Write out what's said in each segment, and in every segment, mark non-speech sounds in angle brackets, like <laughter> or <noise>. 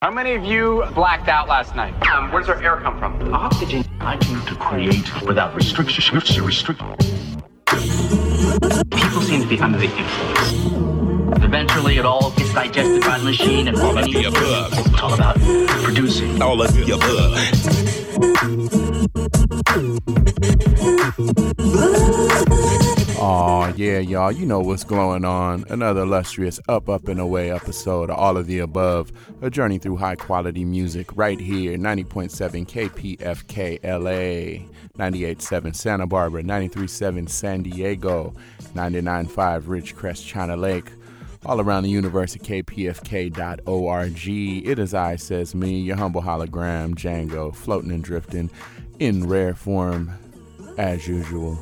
How many of you blacked out last night? Um, where does our air come from? Oxygen. I came to create without restriction. Restrict. People seem to be under the influence. Eventually, it all gets digested by the machine and all of the above. It's all about producing. All of the above. Aw, yeah, y'all, you know what's going on. Another illustrious Up, Up, and Away episode of All of the Above, a journey through high quality music right here, 90.7 KPFK LA, 98.7 Santa Barbara, 93.7 San Diego, 99.5 Ridgecrest, China Lake. All around the universe at kpfk.org. It is I, says me, your humble hologram, Django, floating and drifting in rare form as usual.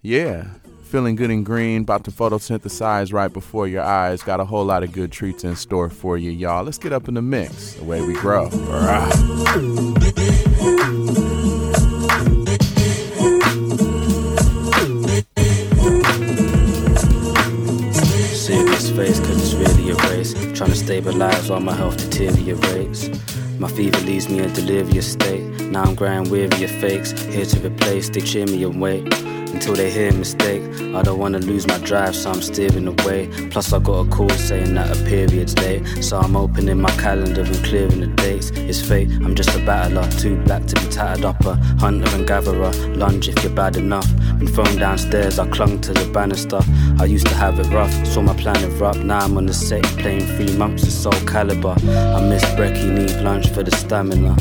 Yeah, Feeling good and green, about to photosynthesize right before your eyes. Got a whole lot of good treats in store for you, y'all. Let's get up in the mix, the way we grow. Serious face, it's really a race. Trying to stabilize while my health deteriorates. My fever leaves me in delirious state. Now I'm growing weary of fakes. Here to replace, they cheer me and wait until they hear mistake. I don't wanna lose my drive, so I'm steering away. Plus, I got a call saying that a period's late. So I'm opening my calendar and clearing the dates. It's fate, I'm just a battler, too black to be tattered up. A hunter and gatherer, lunge if you're bad enough. Been thrown downstairs, I clung to the banister. I used to have it rough, saw my plan erupt. Now I'm on the set, playing three months of Soul Calibur. I miss brekkie, need lunch for the stamina.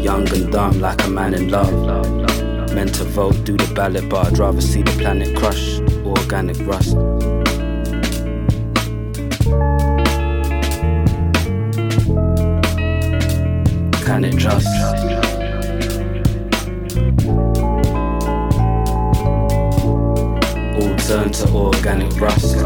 Young and dumb, like a man in love. Meant to vote, do the ballot, but I'd rather see the planet crush. Organic rust. Can it trust? All turn to organic rust.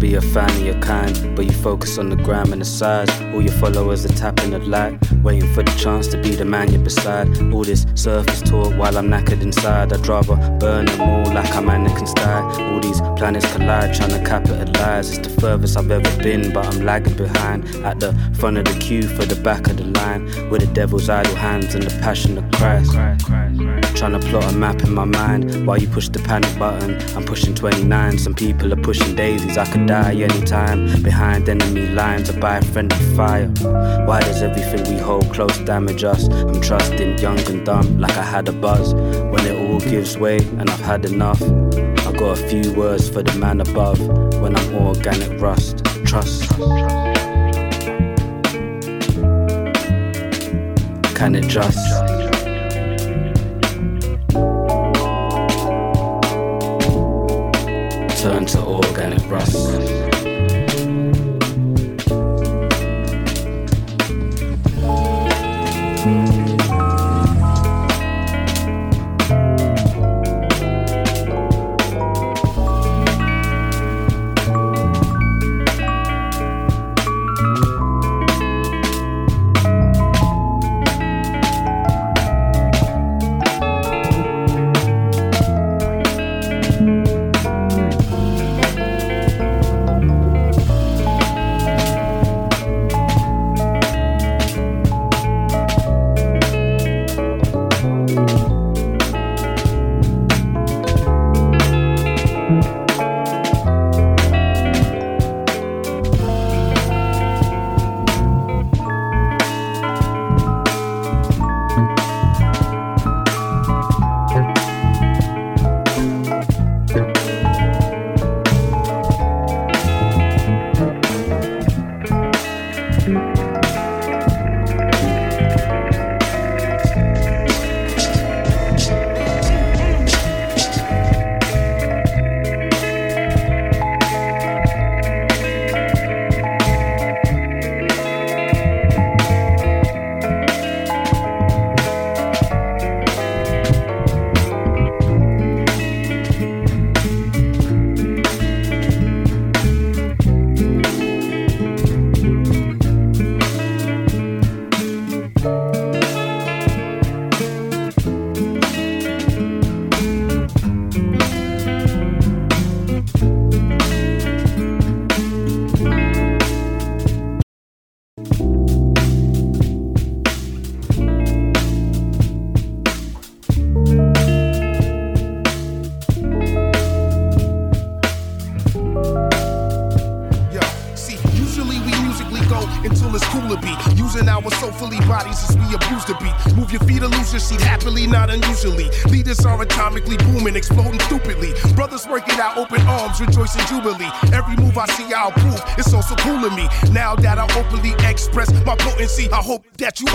Be a fan of your kind, but you focus on the gram and the size. All your followers are tapping the like, waiting for the chance to be the man you're beside. All this surface talk while I'm knackered inside. I'd rather burn them all like I'm Anakin style. All these planets collide, trying to capitalize. It's the furthest I've ever been, but I'm lagging behind. At the front of the queue for the back of the line, with the devil's idle hands and the passion of Christ. Trying to plot a map in my mind while you push the panic button. I'm pushing 29, some people are pushing daisies. I could die anytime. Behind enemy lines, I buy friendly fire. Why does everything we hold close damage us? I'm trusting young and dumb like I had a buzz. When it all gives way and I've had enough. I got a few words for the man above. When I'm organic rust, trust. Can it just? turn to organic rust.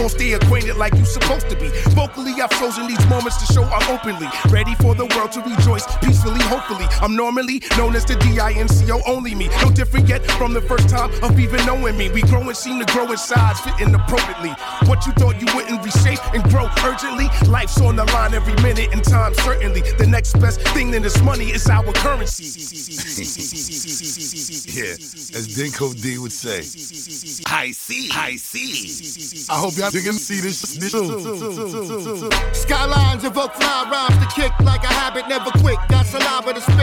That stay acquainted like you supposed to be. Vocally, I've chosen these moments to show I'm openly ready for the world to rejoice peacefully. Hopefully, I'm normally known as the D-I-N-C-O only me. No different yet from the first time of even knowing me. We grow and seem to grow in size, fitting appropriately. What you thought you wouldn't reshape and grow urgently. Life's on the line every minute and time certainly. The next best thing than this money is our currency. yeah, as Dinco D would say. I see, I see. I hope y'all can see this too. Skylines evoke fly rhymes to kick like a habit, never quick. Got saliva to spit,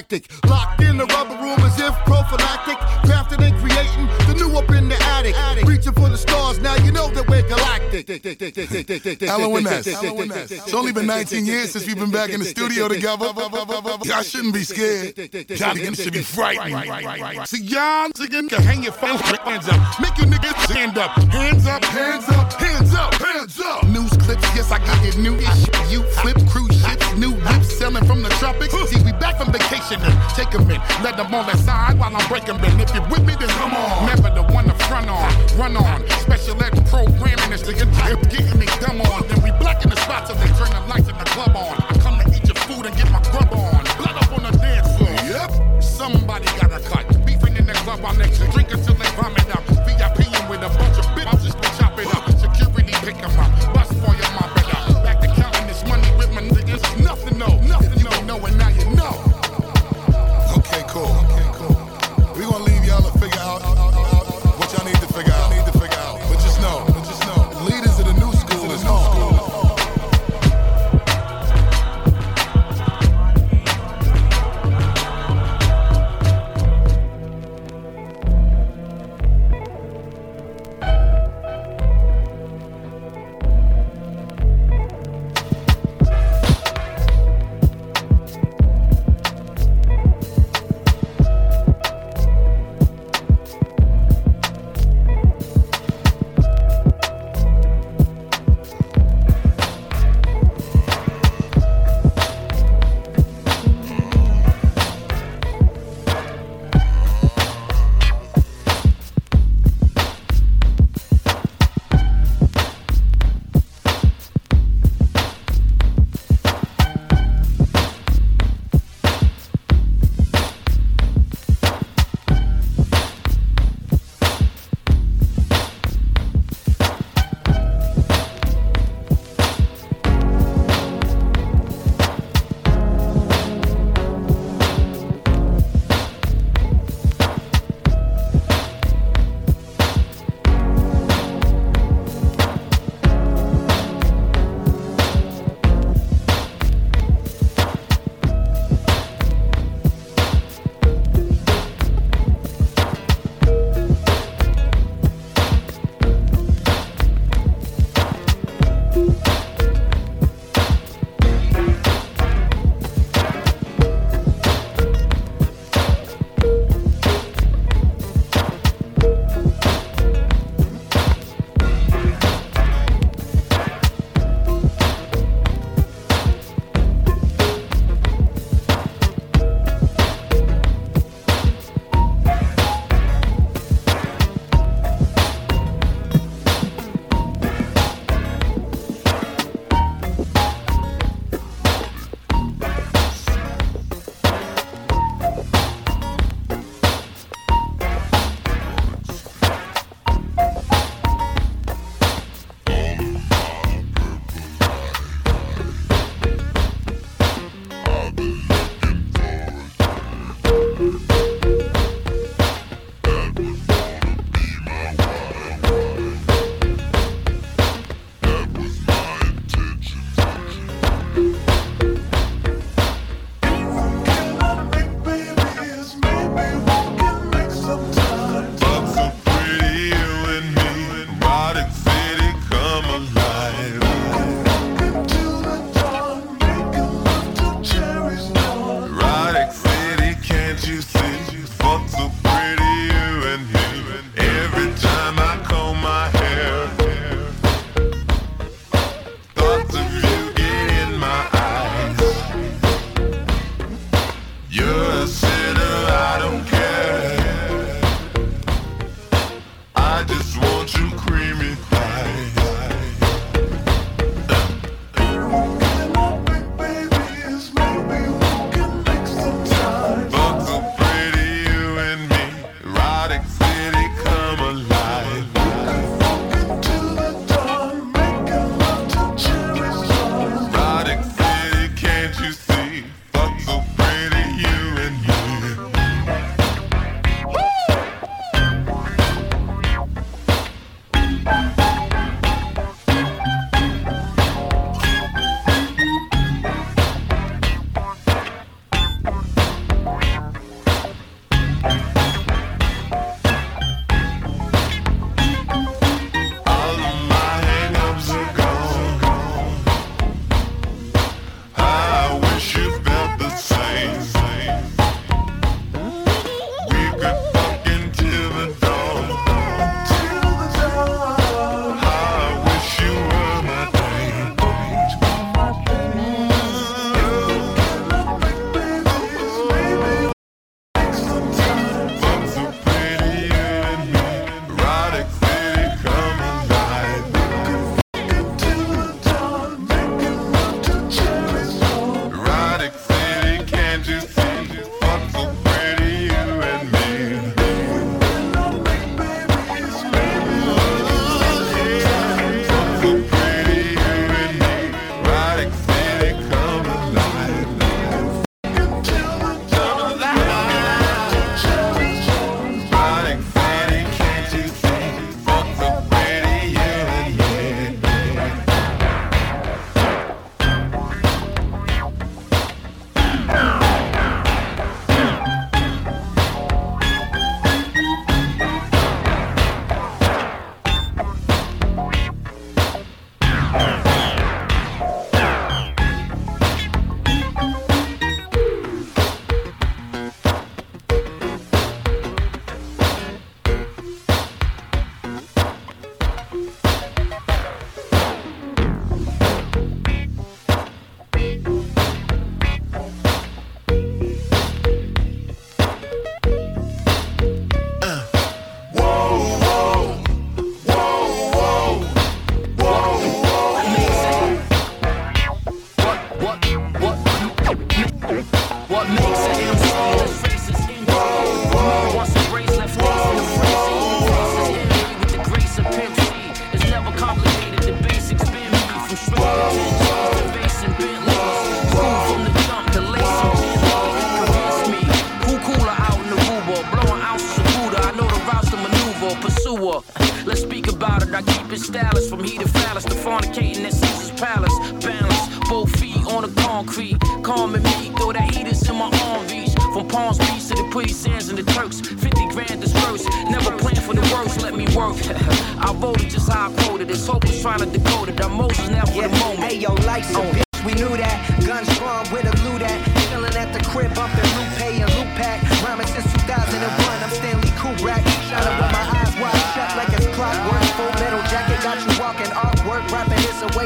tactic. Locked in the rubber room as if prophylactic. Crafting and creating the new up in the attic. Reaching for the stars, now you know that we're galactic. LONS. It's only been 19 years since we've been back in the studio together. Y'all shouldn't be scared. Y'all niggas should be frightened. See, y'all niggas can hang your phone hands up. Make your niggas stand up. Hands up, hands up, hands up, hands up. News clips, yes, I got it new. You flip cruise ships, new whips selling from the tropics. See, we back from vacation and take them in. Let them on the side while I'm breaking them. If you're with me, then come on. Never the one to front on, run on. Special ed programming is the entire getting me dumb on. Then we black in the spots till they turn the lights in the club on.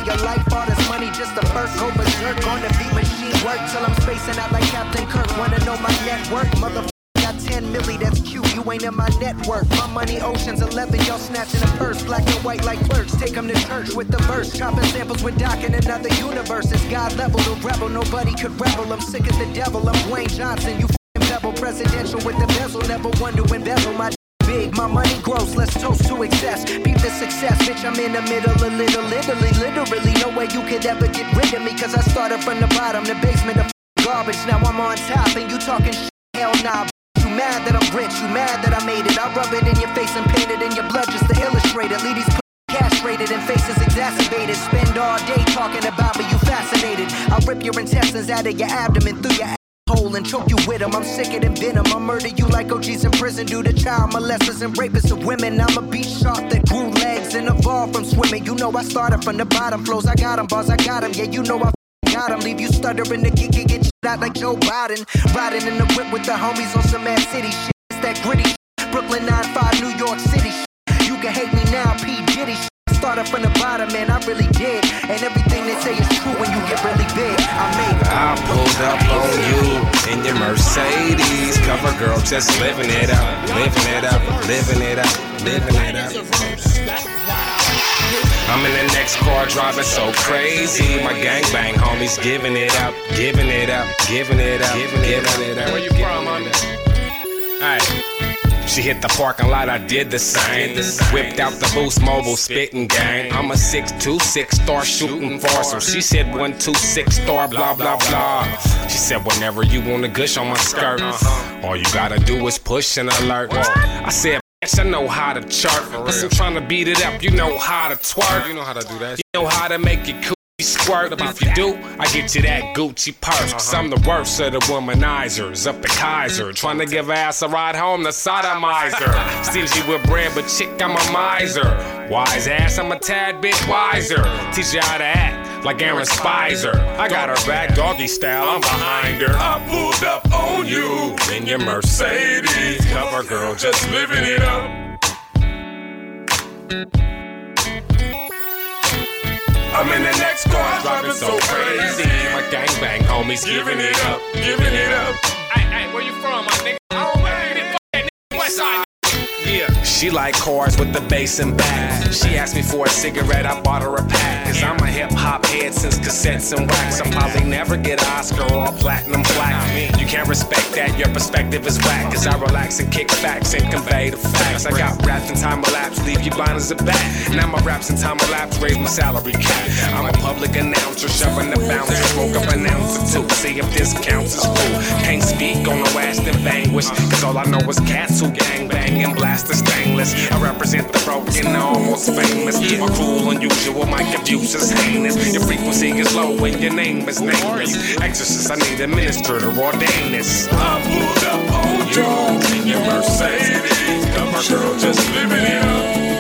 Of life. All this money just a first. Go berserk on the beat machine. Work till I'm spacing out like Captain Kirk. Wanna know my network? Motherfucker. Got 10 milli, that's cute. You ain't in my network. My money, oceans 11. Y'all snatching a purse. Black and white like clerks. Take them to church with the verse. Chopping samples with Doc in another universe. It's God level, the rebel. Nobody could rebel. I'm sick as the devil. I'm Dwayne Johnson. You pebble. Presidential with the bezel. Never one to embezzle my my money grows. Let's toast to excess. Beat the success, bitch. I'm in the middle of little, literally, literally. No way you could ever get rid of me, cause I started from the bottom, the basement of garbage. Now I'm on top, and you talking shit. Hell nah. You mad that I'm rich, you mad that I made it. I rub it in your face and paint it in your blood just to illustrate it. Leave these castrated and faces exacerbated. Spend all day talking about me, you fascinated. I'll rip your intestines out of your abdomen through your hole and choke you with them. I'm sicker than venom. I'll murder you like OGs in prison due to child molesters and rapists of women. I'm a beast shark that grew legs and evolved from swimming. You know I started from the bottom flows. I got them, bars, I got them. Yeah, you know I got them. Leave you stuttering the kick, get, get out like Joe Biden. Riding in the whip with the homies on some mad city shit. It's that gritty shit. Brooklyn 9-5, New York City shit. You can hate me now, P. Diddy shit. Started from the bottom, man, I really did. And everything they say is true when you get really big. I made it. I pulled up on you in your Mercedes. Cover girl, just living it up, living it up, living it up, living it up. I'm in the next car driving so crazy. My gangbang homies giving it up, giving it up, giving it up, giving it up. Where you from, homie? Alright. She hit the parking lot, I did the same. Whipped out the boost mobile spitting gang. I'm a 6'2, 6 star shooting for so she said 1, 2, 6 star, blah, blah, blah. She said, whenever you want a gush on my skirt, uh-huh. all you gotta do is push and alert. I said, I know how to chart. Listen, trying to beat it up, you know how to twerk. You know how to do that. You know how to make it cool. Squirt, if you do, I get you that Gucci purse. Uh-huh. Cause I'm the worst of the womanizers up at Kaiser. Mm. Trying to give ass a ride home, the sodomizer. <laughs> Stingy with bread, but chick, I'm a miser. Wise ass, I'm a tad bit wiser. Teach you how to act like Aaron Spicer. I got her back, doggy style, I'm behind her. I pulled up on you in your Mercedes. Cover girl, just living it up. I'm in the next car, driving so crazy. My gangbang homies giving it up, giving it up. Hey, hey, where you from, my nigga? I don't know, that nigga West Side. Yeah. She like cars with the bass and back. She asked me for a cigarette, I bought her a pack. Cause I'm a hip hop head since cassettes and wax. I'll probably never get an Oscar or a platinum plaque. You can't respect that, your perspective is whack. Cause I relax and kick facts and convey the facts. I got raps in time elapse, leave you blind as a bat. Now my raps in time elapse, raise my salary cap. I'm a public announcer, shoving the bouncer. Smoke up an ounce or two, see if this counts as cool. Can't speak on the West and vanquish. Cause all I know is cats who gang bang and blast stainless. I represent the broken, almost famous. My cruel, unusual, my abuse is heinous. Your frequency is low and your name is nameless. Exorcist, I need a minister to ordain this. I pulled up on you in your Mercedes. Got my girl just living it up.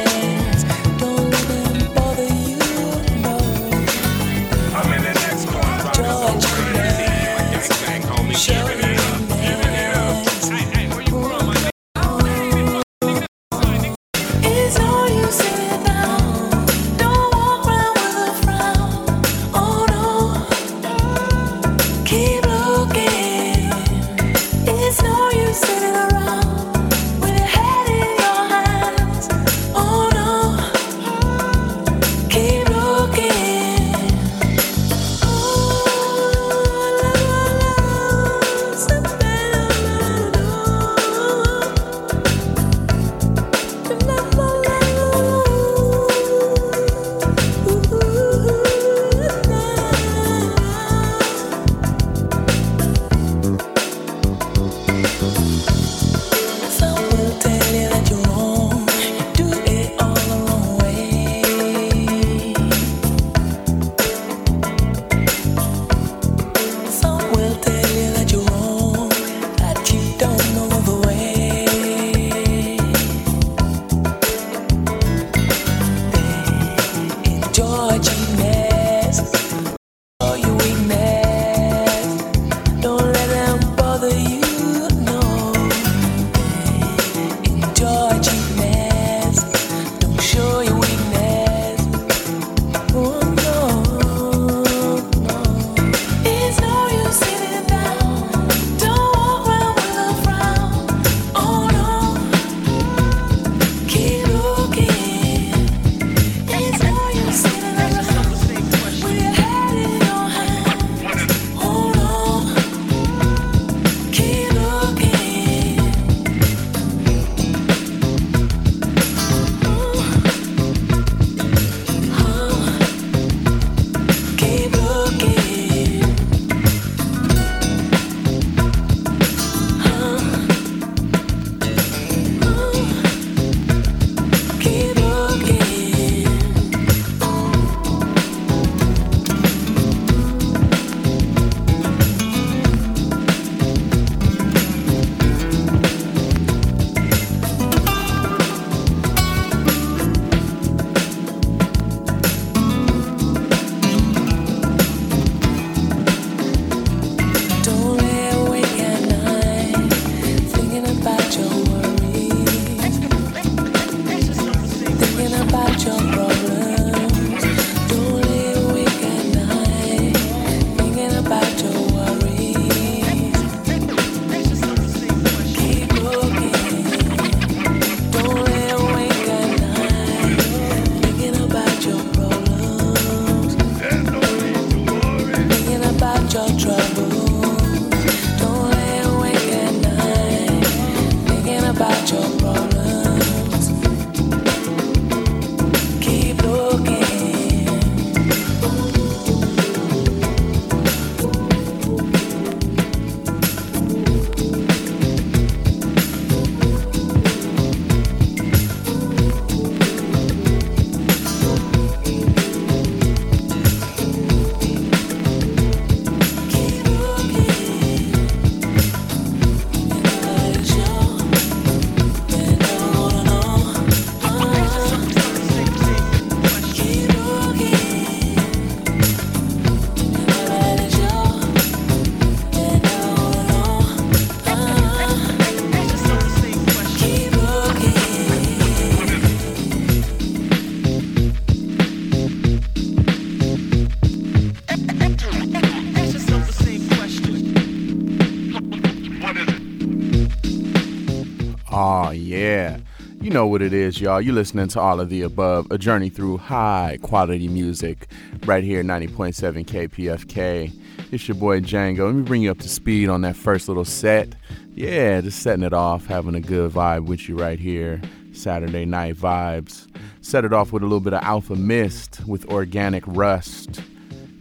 What it is, y'all. You're listening to all of the above, a journey through high quality music right here, 90.7 KPFK. It's your boy Django. Let me bring you up to speed on that first little set. Yeah, just setting it off, having a good vibe with you right here. Saturday night vibes. Set it off with a little bit of Alfa Mist with Organic Rust.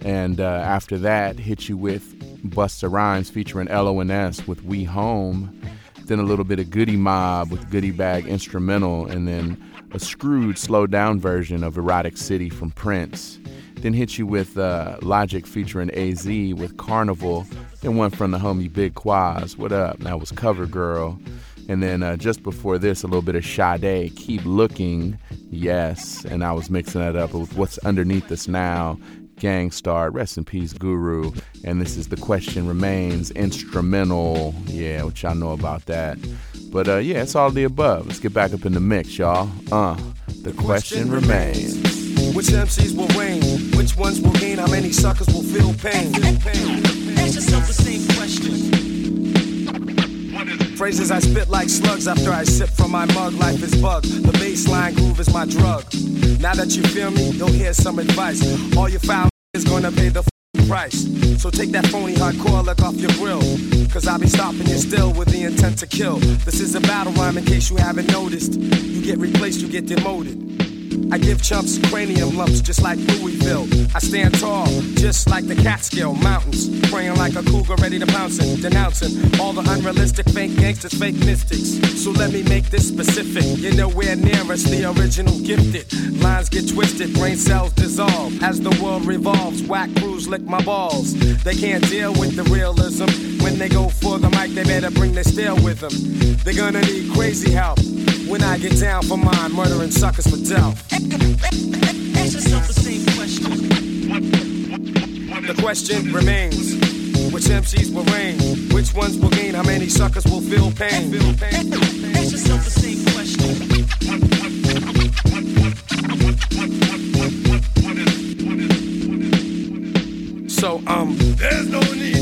And uh, after that, hit you with Busta Rhymes featuring LONS with We Home then a little bit of Goodie Mob with Goodie Bag instrumental, and then a screwed, slowed down version of Erotic City from Prince. Then hit you with uh, Logic featuring AZ with Carnival, then one from the homie Big Quaz. What up? That was Cover Girl. And then uh, just before this, a little bit of Sade, Keep Looking, yes. And I was mixing that up with What's Underneath Us Now, Gang Starr, rest in peace, Guru. And this is The Question Remains, instrumental. Yeah, which I know about that. But uh, yeah, it's all the above. Let's get back up in the mix, y'all. Uh, The Question Remains. Which MCs will reign? Which ones will gain? How many suckers will feel pain? Ask yourself the same question. Phrases I spit like slugs after I sip from my mug. Life is bug. The baseline groove is my drug. Now that you feel me, you'll hear some advice. All you foul <laughs> is gonna pay the <laughs> price. So take that phony hardcore look off your grill. Cause I'll be stopping you still with the intent to kill. This is a battle rhyme in case you haven't noticed. You get replaced, you get demoted. I give chumps cranium lumps just like Louisville. I stand tall, just like the Catskill Mountains. Praying like a cougar ready to pounce and denouncing all the unrealistic fake gangsters, fake mystics. So let me make this specific. You're nowhere near us, the original gifted. Lines get twisted, brain cells dissolve. As the world revolves, whack crews lick my balls. They can't deal with the realism. When they go for the mic, they better bring their steel with them. They're gonna need crazy help. When I get down for mine, murdering suckers for death. The question. Remains. Which MCs will reign? Which ones will gain? How many suckers will feel pain? Ask yourself the same question. So, um, there's no need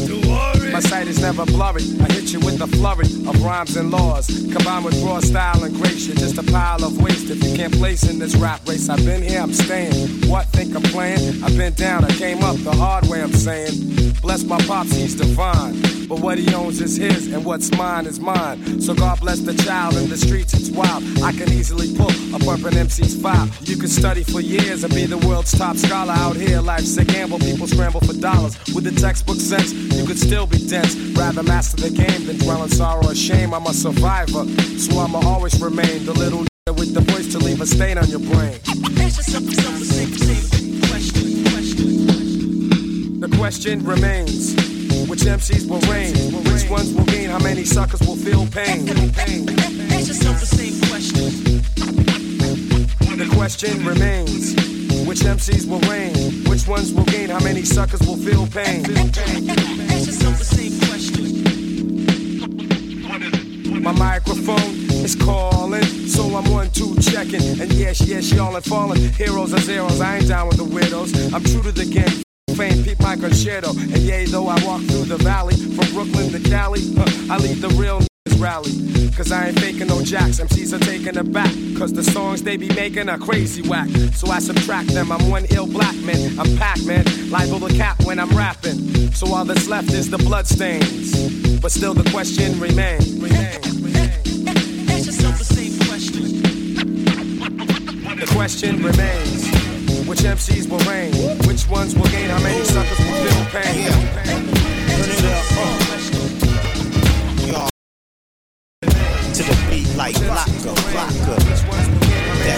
sight is never blurry. I hit you with a flurry of rhymes and laws. Combined with raw style and grace, you're just a pile of waste. If you can't place in this rap race, I've been here, I'm staying. What, think I'm playing? I've been down, I came up the hard way, I'm saying. Bless my pops, he's divine. But what he owns is his, and what's mine is mine. So God bless the child in the streets, it's wild. I can easily pull a bumpin' MC's file. You can study for years and be the world's top scholar out here. Life's a gamble, people scramble for dollars. With the textbook sense, you could still be dense. Rather master the game than dwell in sorrow or shame. I'm a survivor, so I'ma always remain the little with the voice to leave a stain on your brain. The question. remains. Which MCs will reign? Which ones will gain? How many suckers will feel pain? The question remains. Which MCs will reign? Which ones will gain? How many suckers will feel pain? The same question. My microphone is calling, so I'm one, two checking. And yes, yes, y'all are falling. Heroes are zeros, I ain't down with the widows. I'm true to the game. Fame, peep my concerto. And yea, though I walk through the valley from Brooklyn to Cali, huh, I lead the real rally. Cause I ain't faking no jacks, MCs are taking it back. Cause the songs they be making are crazy whack. So I subtract them, I'm one ill black man. I'm Pac Man, liable to cap when I'm rapping. So all that's left is the bloodstains. But still the question remains. The question. The question remains. Which MCs will reign? Which ones will gain? How many suckers will feel pain? Turn it up, uh. That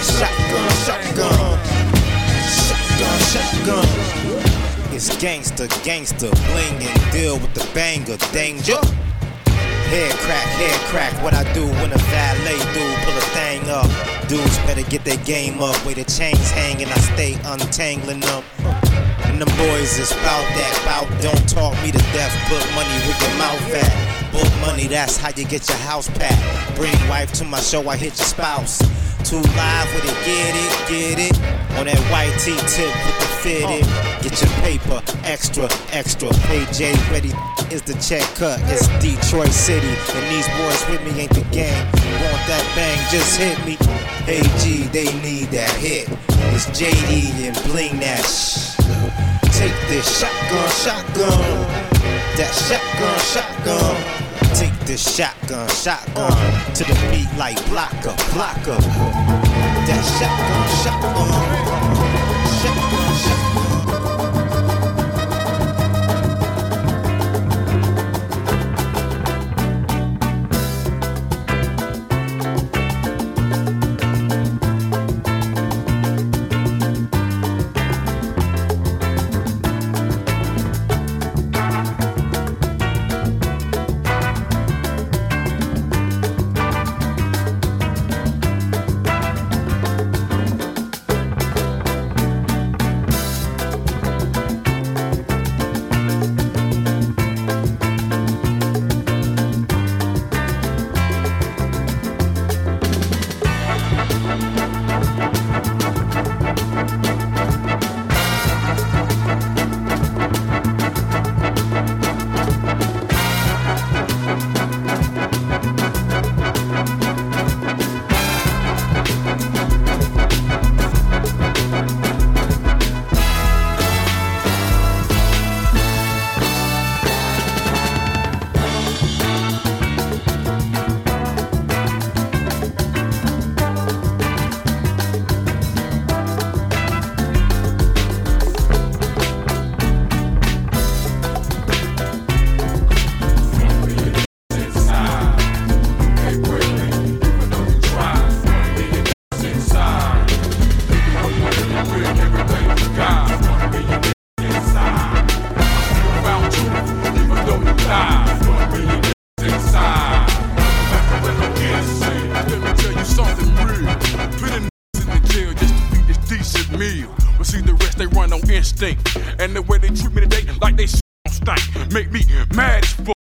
shotgun, shotgun. Shotgun, shotgun. It's gangster, gangster. Bling and deal with the banger. Danger. Head crack, head crack. What I do when a valet dude pull a thing up. Dudes better get their game up. Where the chains hanging, I stay untangling them. And them boys is bout that, bout don't talk me to death. Put money with your mouth at. Book money, that's how you get your house packed. Bring wife to my show, I hit your spouse. Too live with it, get it, get it. On that white tee tip with the fitted. Get your paper, extra, extra. Pay J ready, is the check cut. It's Detroit City, and these boys with me ain't the gang. Want that bang, just hit me. Hey G, they need that hit. It's JD and bling that shh. Take this shotgun, shotgun. That shotgun, shotgun. Take this shotgun, shotgun to the beat like blocker, blocker. That shotgun, shotgun, make me mad as fuck.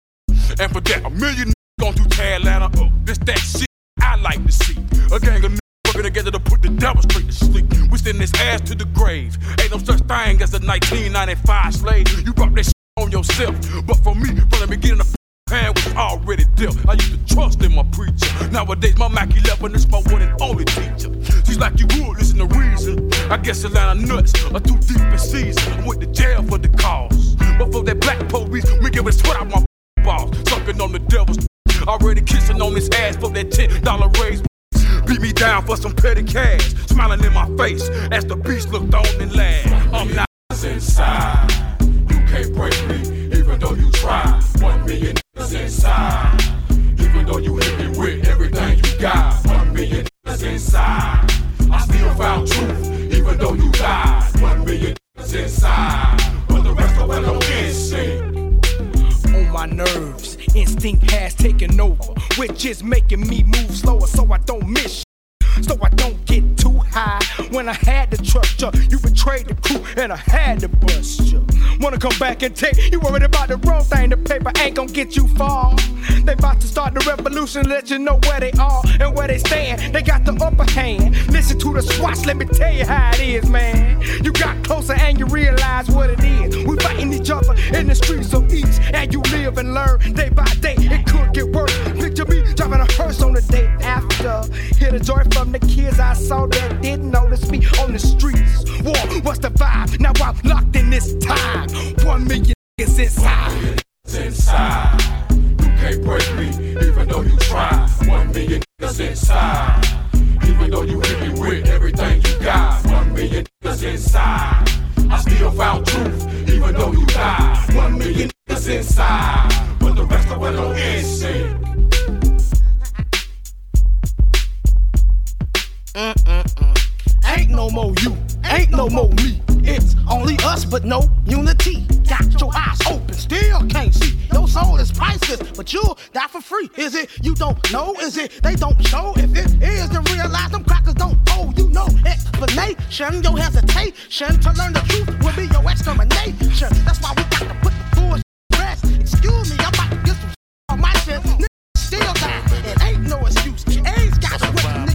And for that, a million gone through Atlanta. Uh, this that shit I like to see. A gang of working together to put the devil straight to sleep. We send this ass to the grave. Ain't no such thing as a 1995 slave. You brought that shit on yourself. But for me, from the beginning, the was already dealt. I used to trust in my preacher. Nowadays, my Mac 11 is my one and only teacher. She's like you would listen to reason. I guess a lot of nuts are too deep in season. I went to jail for the cause. But for that black police, we give a sweat out my balls. Sucking on the devil's <laughs> already kissing on his ass for that $10 raise. Beat me down for some petty cash. Smiling in my face as the beast looked on and laughed. I'm not inside. You can't break me, million niggas inside. Even though you hit me with everything you got. One million niggas inside. I still found truth, even though you died. One million niggas inside. But the rest of it on instinct. on my nerves. Instinct has taken over, which is making me move slower so I don't miss. So I don't get too high. When I had to trust you, you betrayed the crew and I had to bust you. Wanna come back and take you worried about the wrong thing. The paper ain't gonna get you far. They about to start the revolution, let you know where they are and where they stand. They got the upper hand. Listen to the swats, let me tell you how it is, man. You got closer and you realize what it is. We fighting each other in the streets of East, and you live and learn day by day. It could get worse. Picture me driving a hearse on the day after. Hear the joy from the kids I saw that didn't notice me on the streets. War, what's the vibe? Now I'm locked in this time. One million is inside. inside. You can't break me, even though you try. One million niggas inside. Even though you hit me with everything you got. One million niggas inside. I still found truth, even though you died. One million niggas inside. But the rest of it on instinct. Mm-mm-mm. Ain't no more you, ain't no more me. It's only us, but no unity. Got your eyes open, still can't see. Your soul is priceless, but you'll die for free. Is it you don't know? Is it they don't show? If it is, then realize them crackers don't owe you no explanation. Your hesitation to learn the truth will be your extermination. That's why we got to put the bullshit to rest. Excuse me, I'm about to get some on my chest. Still die. It ain't no excuse. AIDS got you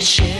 quickly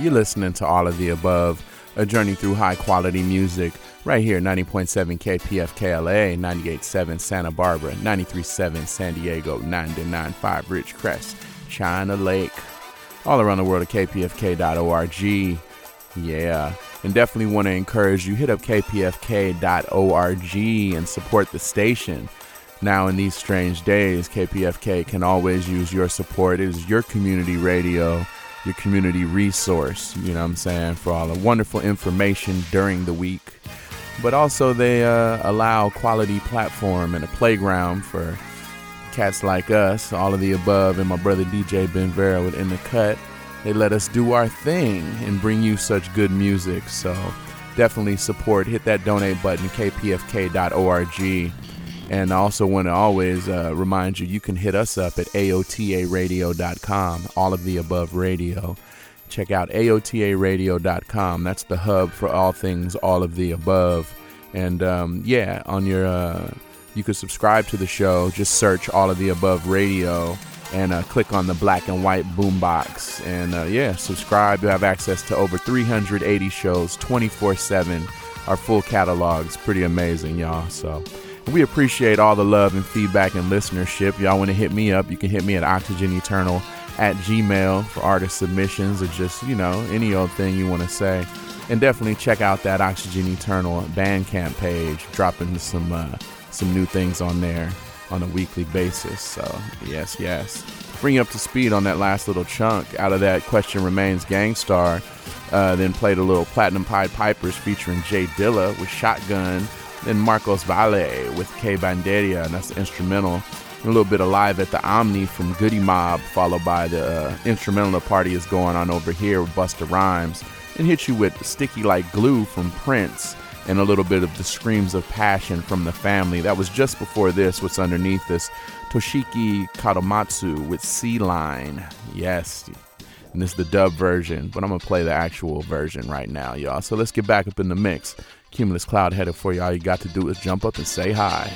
you're listening to all of the above, a journey through high quality music right here 90.7 KPFK LA, 98.7 Santa Barbara, 93.7 San Diego, 99.5 Ridgecrest, China Lake, all around the world at kpfk.org. Yeah, and definitely want to encourage you hit up kpfk.org and support the station. Now, in these strange days, KPFK can always use your support. It is your community radio, your community resource, you know what I'm saying, for all the wonderful information during the week. But also, they uh, allow quality platform and a playground for cats like us, all of the above, and my brother DJ Ben Vera with In the Cut. They let us do our thing and bring you such good music. So definitely support. Hit that donate button, kpfk.org. And I also want to always uh, remind you, you can hit us up at aotaradio.com, all of the above radio. Check out aotaradio.com. That's the hub for all things, all of the above. And um, yeah, on your, uh, you could subscribe to the show. Just search all of the above radio and uh, click on the black and white boombox. And uh, yeah, subscribe. You have access to over 380 shows 24 7. Our full catalog is Pretty amazing, y'all. So we appreciate all the love and feedback and listenership. Y'all want to hit me up? You can hit me at Oxygen Eternal at Gmail for artist submissions or just, you know, any old thing you want to say. And definitely check out that Oxygen Eternal Bandcamp page, dropping some uh, some new things on there on a weekly basis. So, yes, yes. Bring you up to speed on that last little chunk out of that Question Remains Gang Starr. Uh, then played a little Platinum Pied Pipers featuring J Dilla with Shotgun then Marcos Valle with K Banderia, and that's the instrumental. a little bit of live at the Omni from Goodie Mob, followed by the uh, instrumental the party is going on over here with Busta Rhymes, and hit you with Sticky Like Glue from Prince, and a little bit of the Screams of Passion from the family. That was just before this, what's underneath this. Toshiki Kadomatsu with Sea Line. Yes. And this is the dub version, but I'm to play the actual version right now, y'all. So let's get back up in the mix. Cumulus Cloud headed for you. All you got to do is jump up and say hi.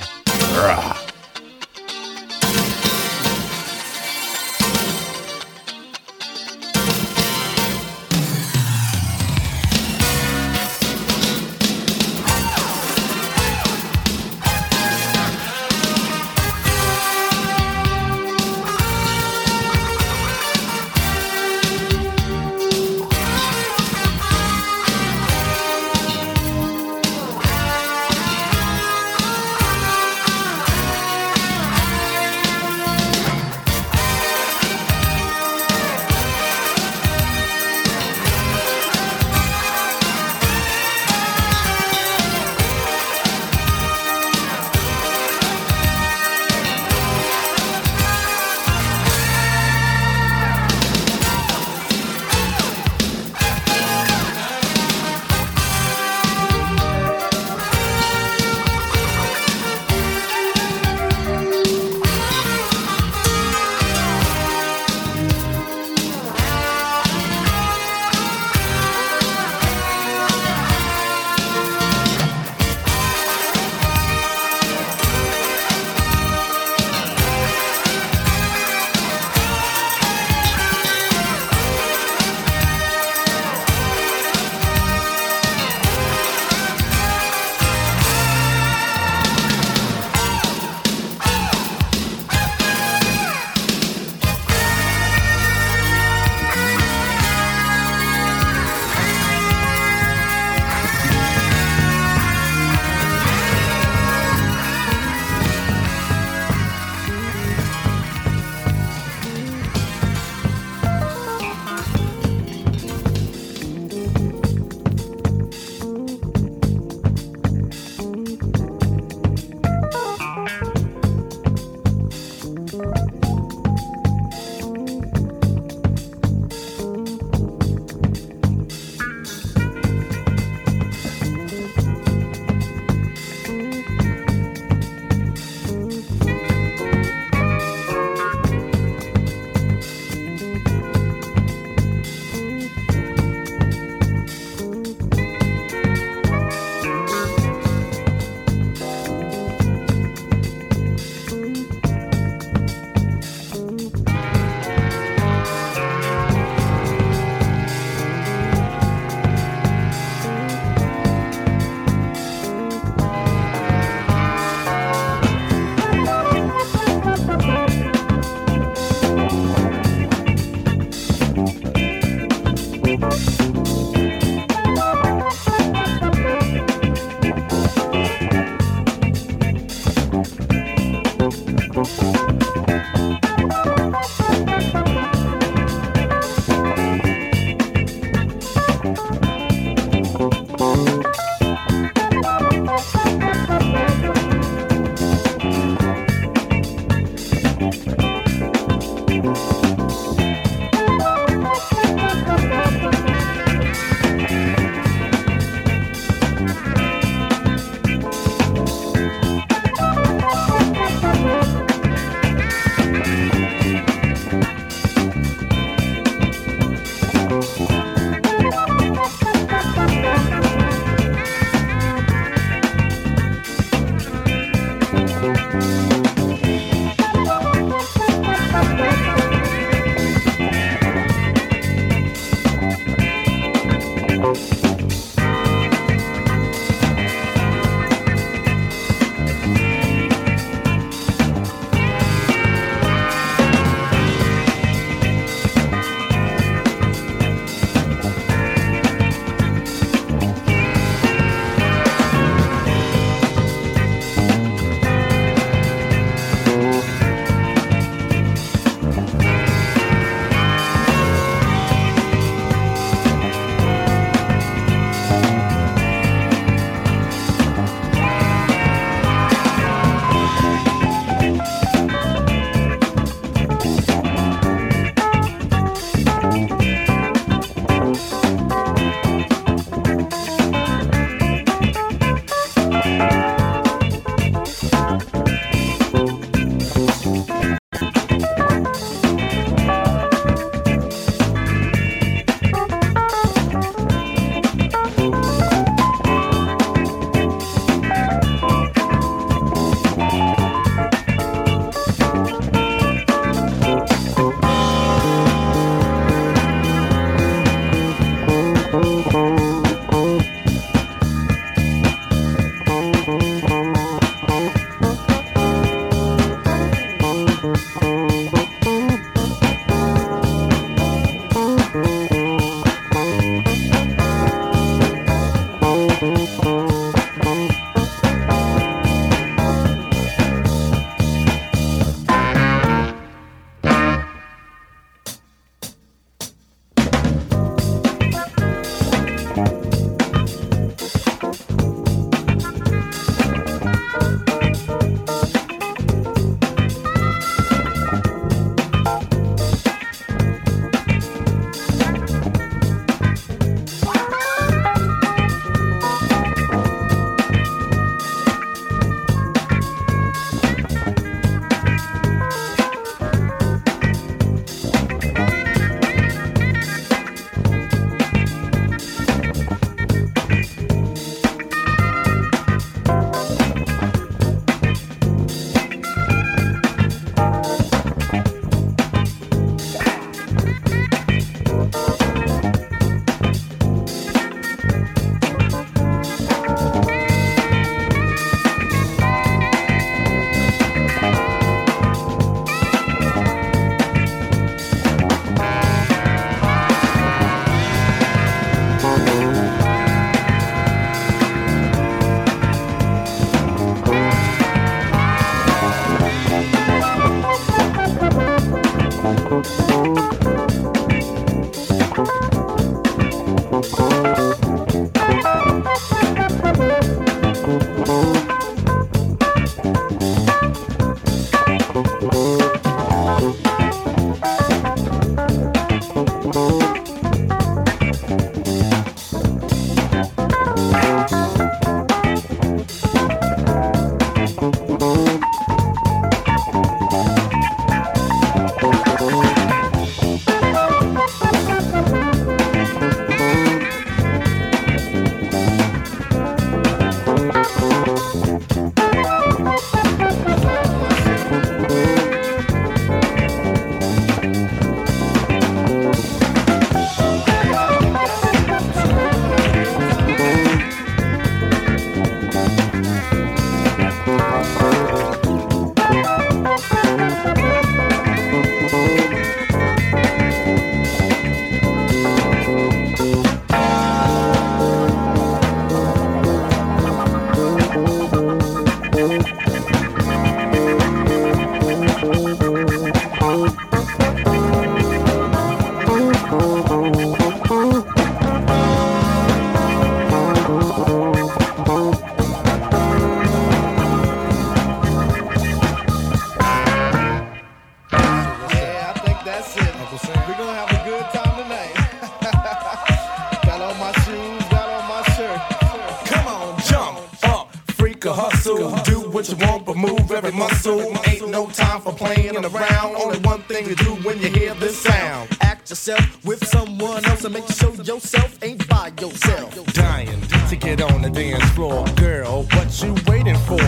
Every muscle. Ain't no time for playing around. Only one thing to do when you hear this sound. Act yourself with someone else and make sure yourself ain't by yourself. Dying to get on the dance floor. Girl, what you waiting for?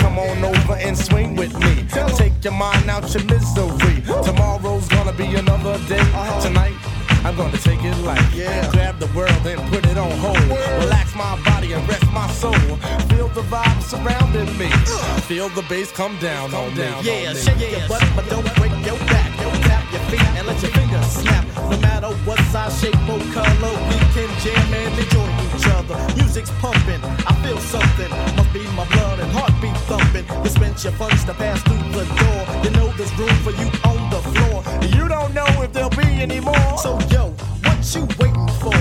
Come on over and swing with me. Take your mind out your misery. Tomorrow's gonna be another day. Uh-huh. Tonight, I'm gonna take it light. Yeah. Grab the world and put it on hold. Relax my body and rest my soul. Feel the vibe surrounding me. Feel the bass come down on me. Yeah, shake your butt, but don't break your back. Don't tap your feet and let your fingers snap. No matter what size, shape, or color, we can jam and enjoy each other. Music's pumping, I feel something. Must be my blood and heartbeat thumping. Dispense your funds to pass through the door. You know there's room for you on the floor. You don't know if there'll be any more. So yo, what you waiting for?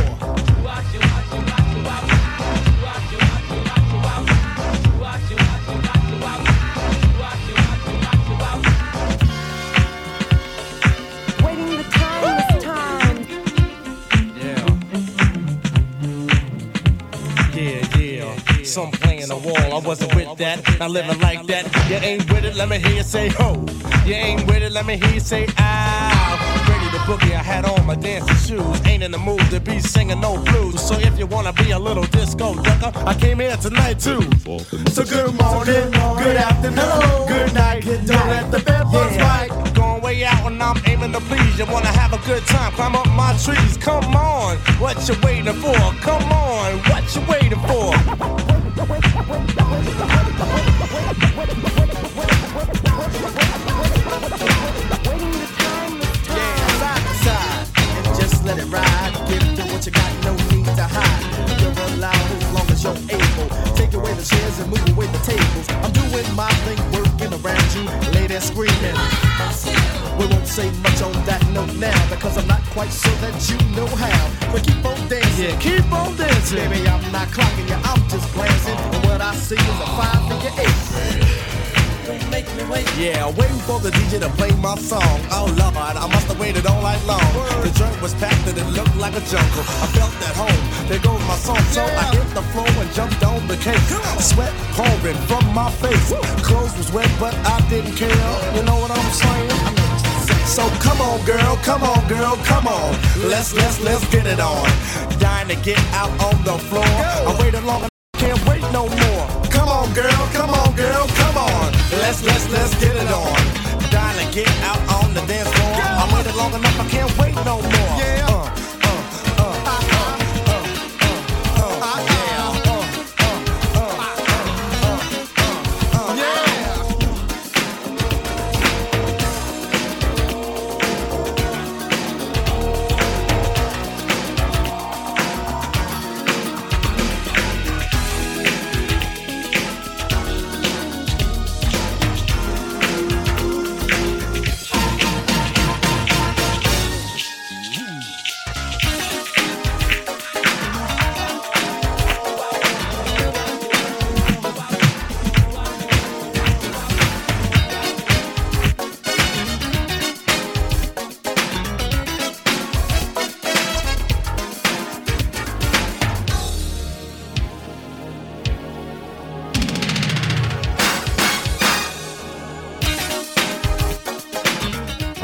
Waiting Some playing the wall, I wasn't with that. Not living like that. You ain't with it, let me hear you say ho. You ain't with it, let me hear you say ow. Ready to boogie, I had on my dancing shoes. Ain't in the mood to be singing no blues. So if you wanna be a little disco ducker, I came here tonight too. So good morning, good afternoon, good night. Don't let the bed bugs bite. Going way out when I'm aiming to please. You wanna have a good time, climb up my trees. Come on, what you waiting for? Come on, what you waiting for? Yeah, side to side, and just let it ride. Give what you got, no need to hide. You're allowed as long as you're able. Take away the chairs and move away the tables. I'm doing my thing, working around you, ladies screaming. We won't say much on that note now because I'm not quite sure that you know how. But keep on dancing, Yeah, keep on dancing. Baby, I'm not clocking you, I'm just glancing. And what I see is a five figure eight. Don't make me wait. Yeah, waiting for the DJ to play my song. Oh Lord, I must have waited all night long. The joint was packed and it looked like a jungle. I felt at home. There goes my song, so I hit the floor and jumped on the cake. Sweat pouring from my face. Clothes was wet, but I didn't care. You know what I'm saying? So come on, girl, come on, girl, come on. Let's let's let's get it on. Dying to get out on the floor. I waited long enough, I can't wait no more. Come on, girl, come on, girl, come on. Let's let's let's get it on. Dying to get out on the dance floor. I waited long enough, I can't wait no more.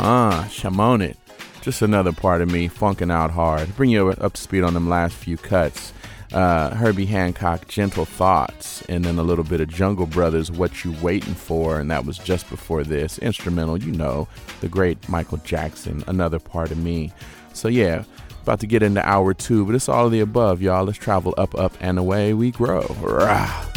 Ah, Shamon it. Just another part of me funking out hard. Bring you up to speed on them last few cuts. Uh, Herbie Hancock, Gentle Thoughts, and then a little bit of Jungle Brothers, What You Waiting For, and that was just before this. Instrumental, you know, the great Michael Jackson, another part of me. So yeah, about to get into hour two, but it's all of the above, y'all. Let's travel up, up, and away we grow. Rah.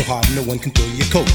So hard, no one can pull your coat.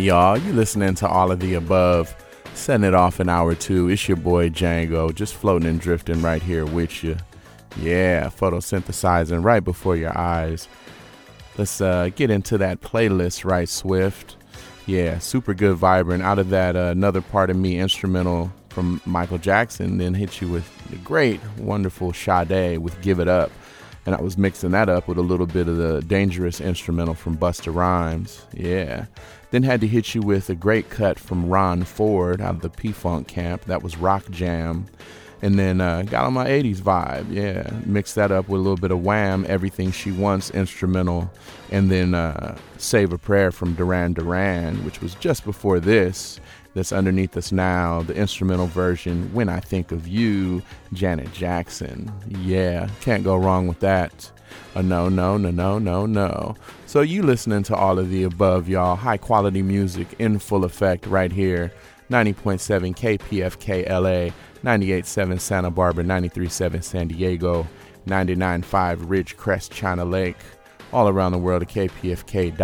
Y'all. You listening to all of the above. Setting it off an hour two. It's your boy Django, just floating and drifting right here with you. Yeah, photosynthesizing right before your eyes. Let's uh, get into that playlist right swift. Yeah, super good, vibrant. Out of that, uh, another part of me instrumental from Michael Jackson, then hit you with the great, wonderful Sade with Give It Up. And I was mixing that up with a little bit of the dangerous instrumental from Busta Rhymes. Yeah. Then had to hit you with a great cut from Ron Ford out of the P Funk camp. That was Rock Jam. And then uh, got on my 80s vibe. Yeah. Mixed that up with a little bit of Wham, Everything She Wants instrumental. And then uh, Save a Prayer from Duran Duran, which was just before this that's underneath us now, the instrumental version, When I Think of You, Janet Jackson. Yeah, can't go wrong with that. Uh, no, no, no, no, no, no. So you listening to all of the above, y'all. High quality music in full effect right here. 90.7 KPFK LA, 98.7 Santa Barbara, 93.7 San Diego, 99.5 Ridgecrest China Lake, all around the world at kpfk.org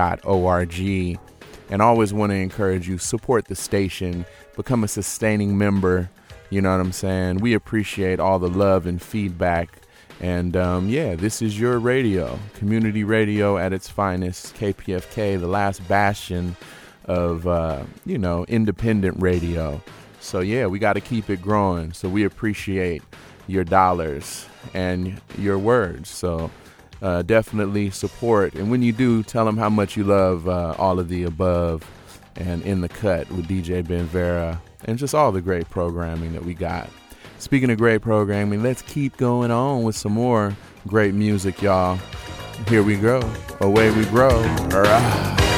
and always want to encourage you support the station become a sustaining member you know what i'm saying we appreciate all the love and feedback and um, yeah this is your radio community radio at its finest kpfk the last bastion of uh, you know independent radio so yeah we got to keep it growing so we appreciate your dollars and your words so uh, definitely support. And when you do, tell them how much you love uh, all of the above and In the Cut with DJ Ben Vera and just all the great programming that we got. Speaking of great programming, let's keep going on with some more great music, y'all. Here we go. Away we grow. All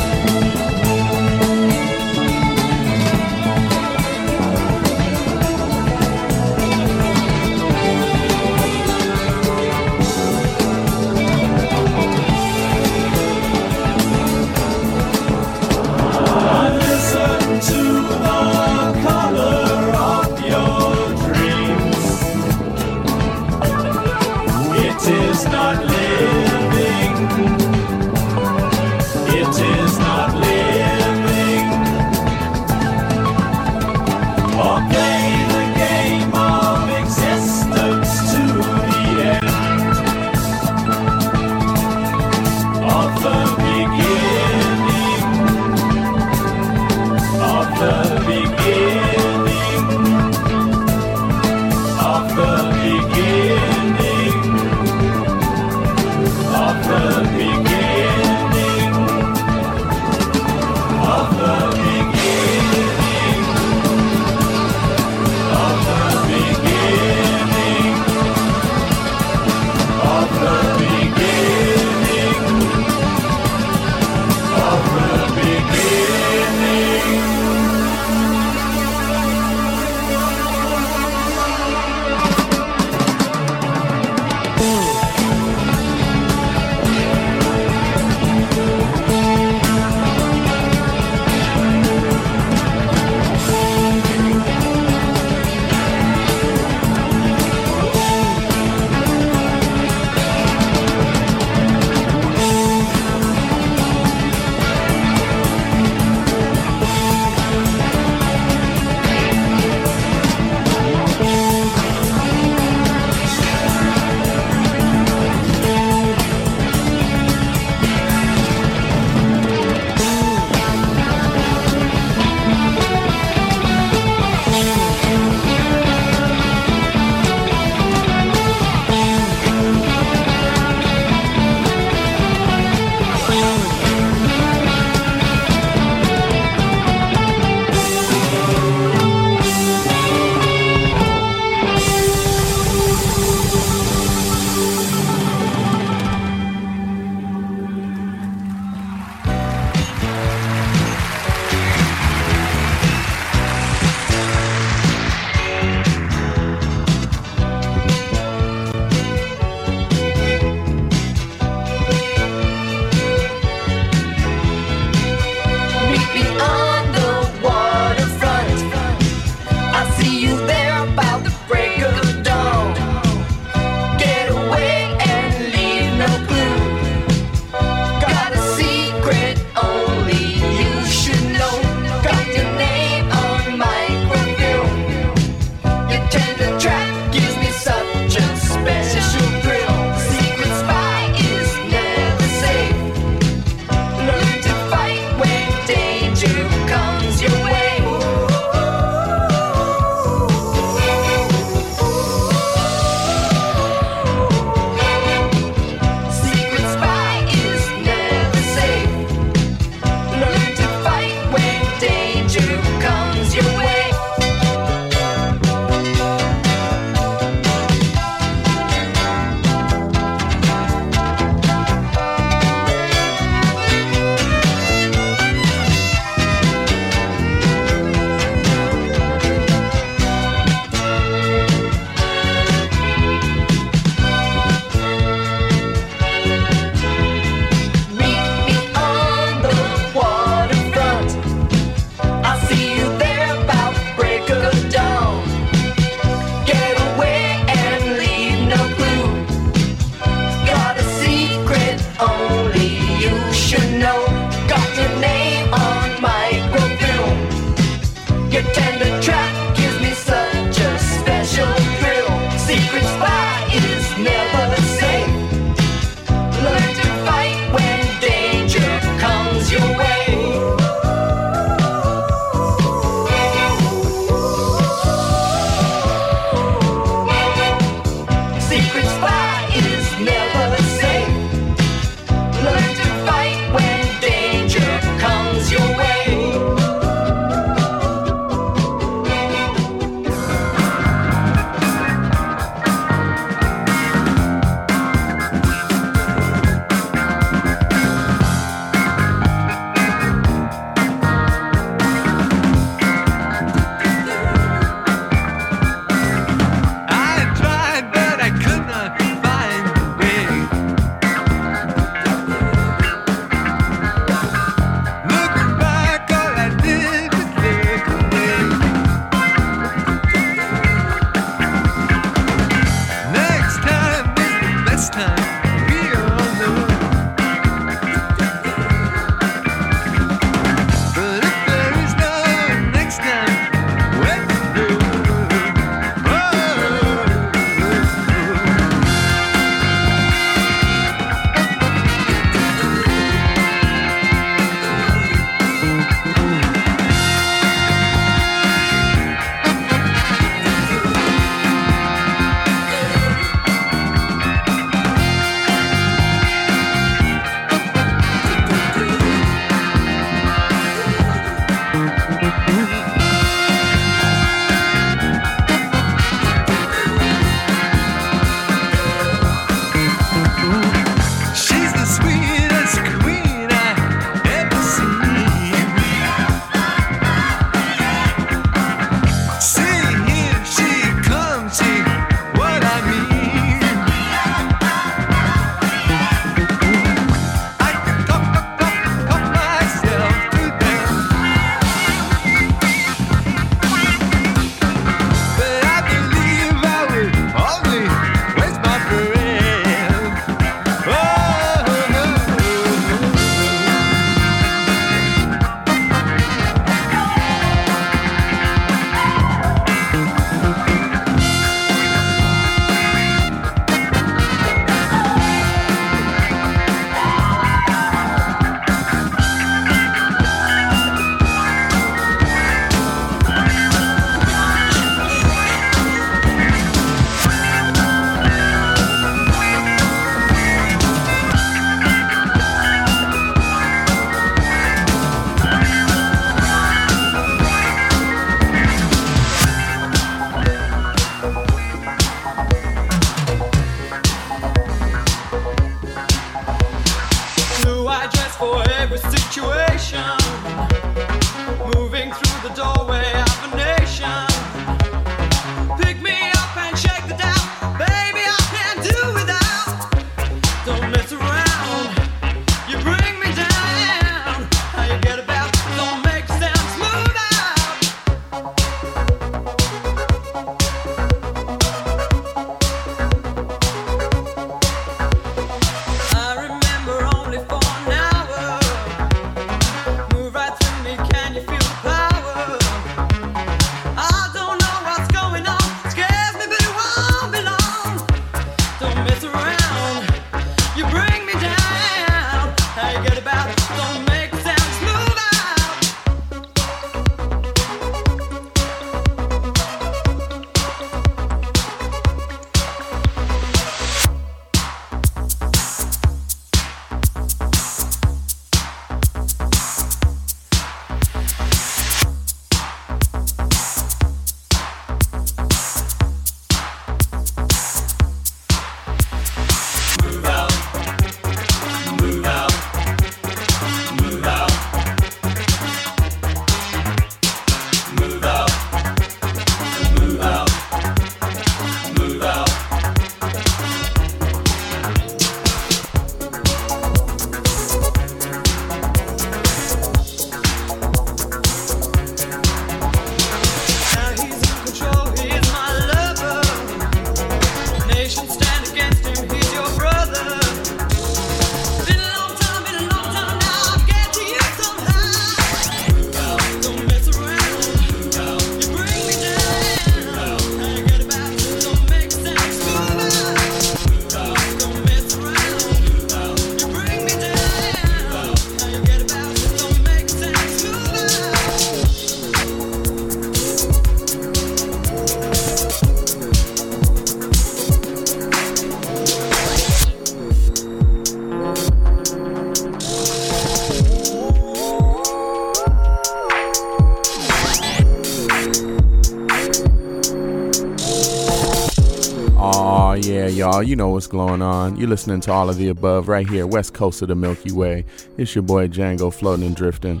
y'all. You know what's going on. You're listening to all of the above right here, west coast of the Milky Way. It's your boy Django floating and drifting.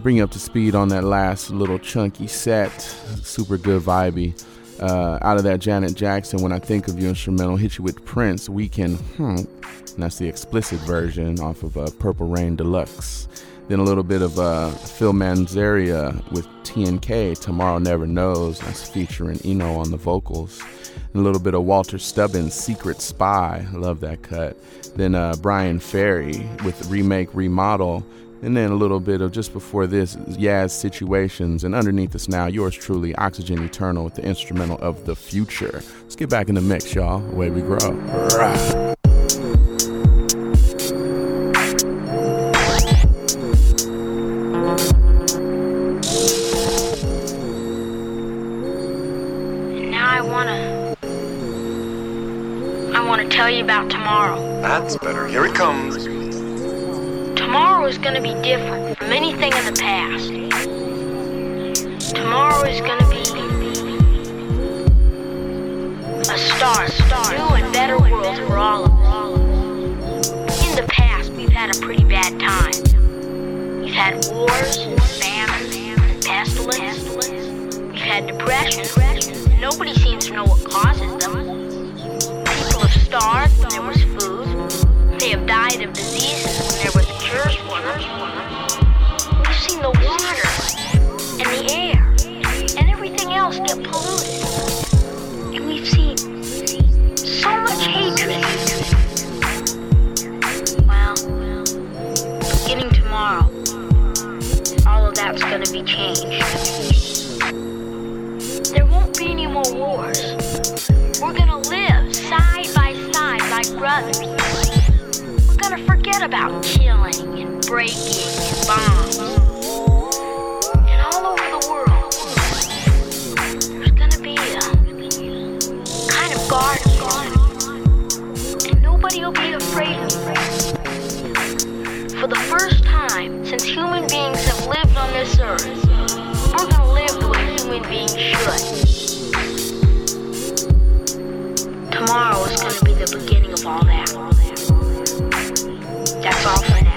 Bring up to speed on that last little chunky set. Super good vibey. Uh, out of that Janet Jackson, when I think of you instrumental, hit you with Prince, Weekend, hmm. And that's the explicit version off of uh, Purple Rain Deluxe. Then a little bit of uh, Phil Manzanera with TNK, Tomorrow Never Knows. That's featuring Eno on the vocals And a little bit of Walter Stubbins' Secret Spy. I love that cut. Then uh, Bryan Ferry with Remake Remodel. And then a little bit of just before this, Yaz Situations. And underneath us now, yours truly, Oxygen Eternal with the instrumental of the future. Let's get back in the mix, y'all. Away we grow. Rah. About tomorrow. That's better. Here it comes. Tomorrow is going to be different from anything in the past. Tomorrow is going to be a start, start, new and better world for all of us. In the past, we've had a pretty bad time. We've had wars, famine, pestilence. We've had depression. Nobody seems to know what causes them starved when there was food. They have died of diseases when there was cures for them. We've seen the water and the air and everything else get polluted. And we've seen so much hatred. Well, beginning tomorrow, all of that's gonna be changed. There won't be any more wars. We're gonna live side like brothers. We're gonna forget about killing and breaking and bombs. And all over the world, there's gonna be a kind of guard, garden And nobody will be afraid of. For the first time since human beings have lived on this earth, we're gonna live the way human beings should. Tomorrow is going to be the beginning of all that. That's all for now.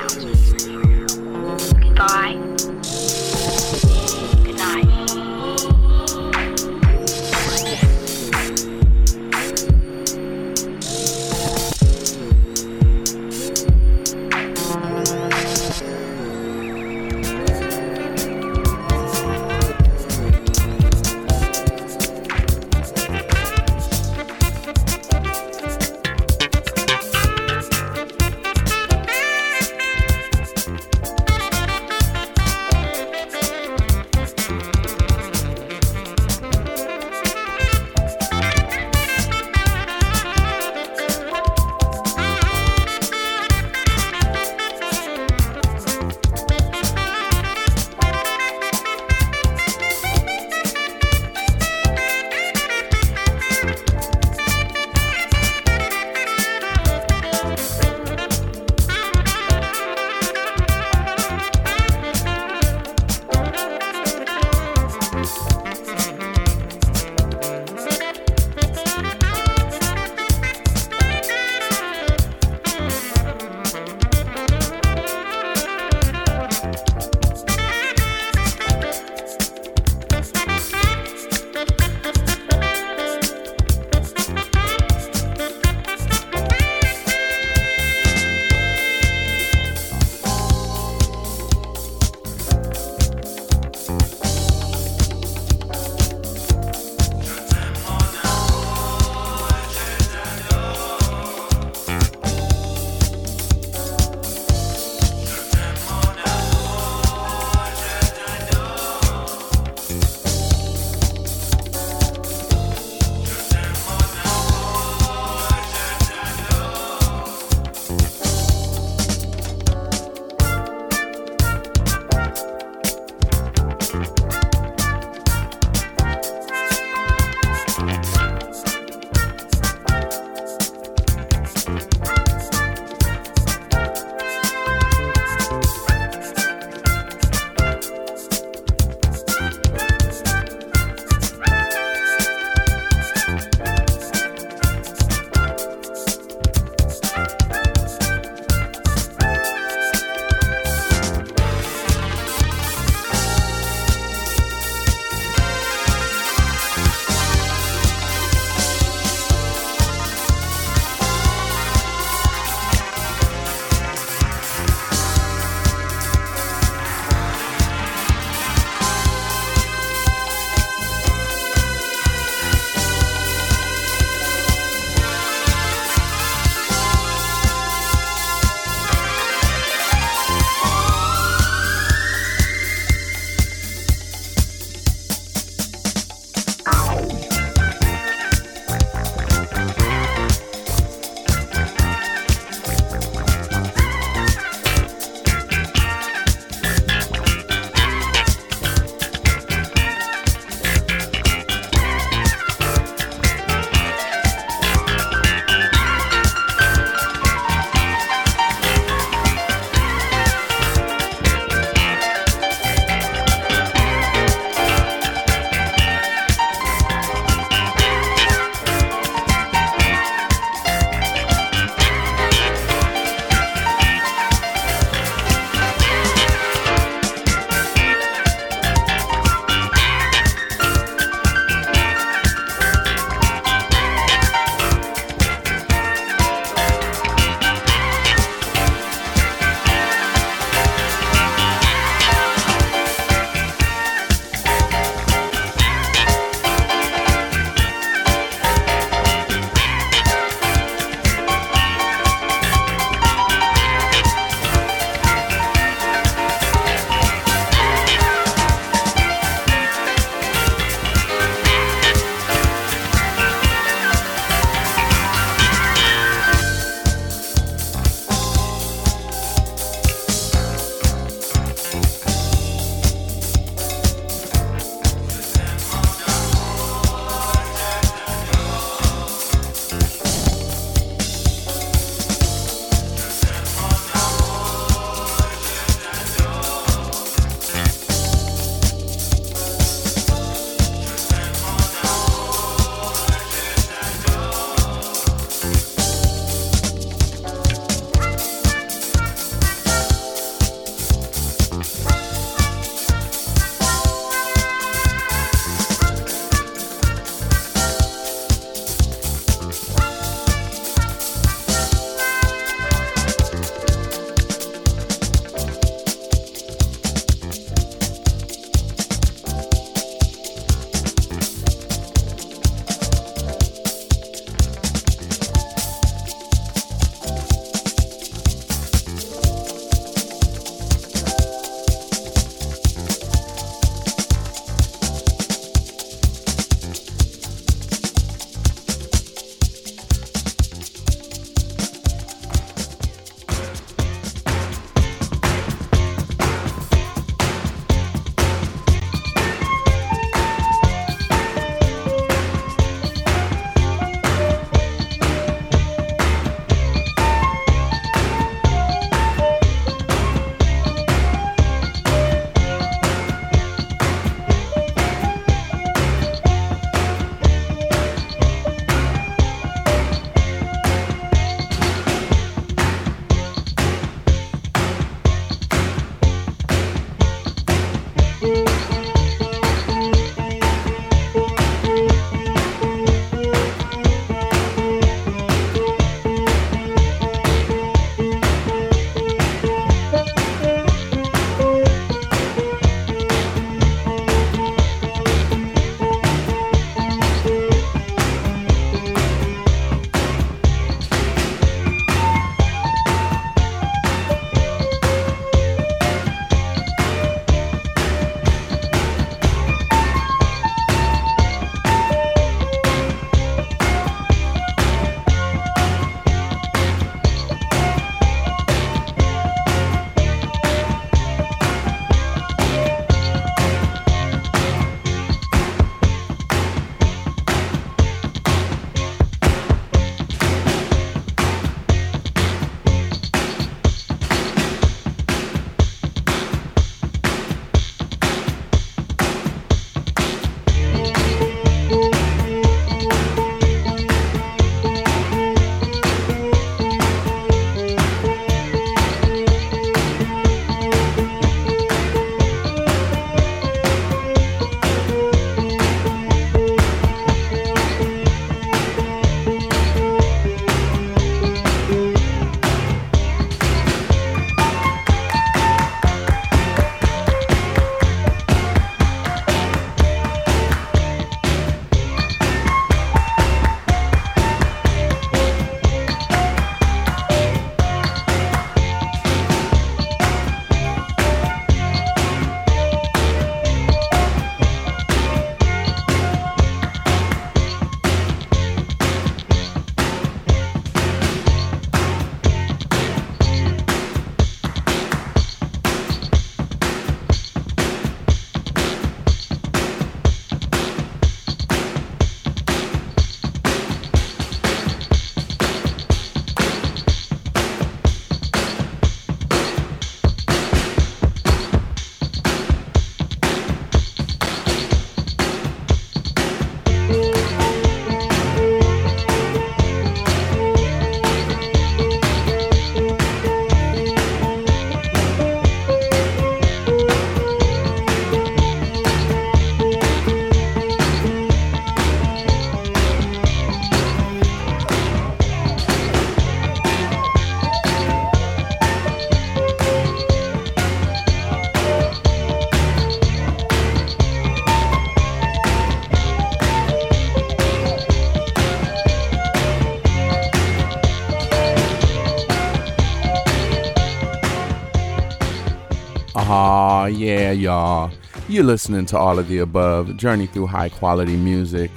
Yeah, y'all. You're listening to all of the above, journey through high quality music.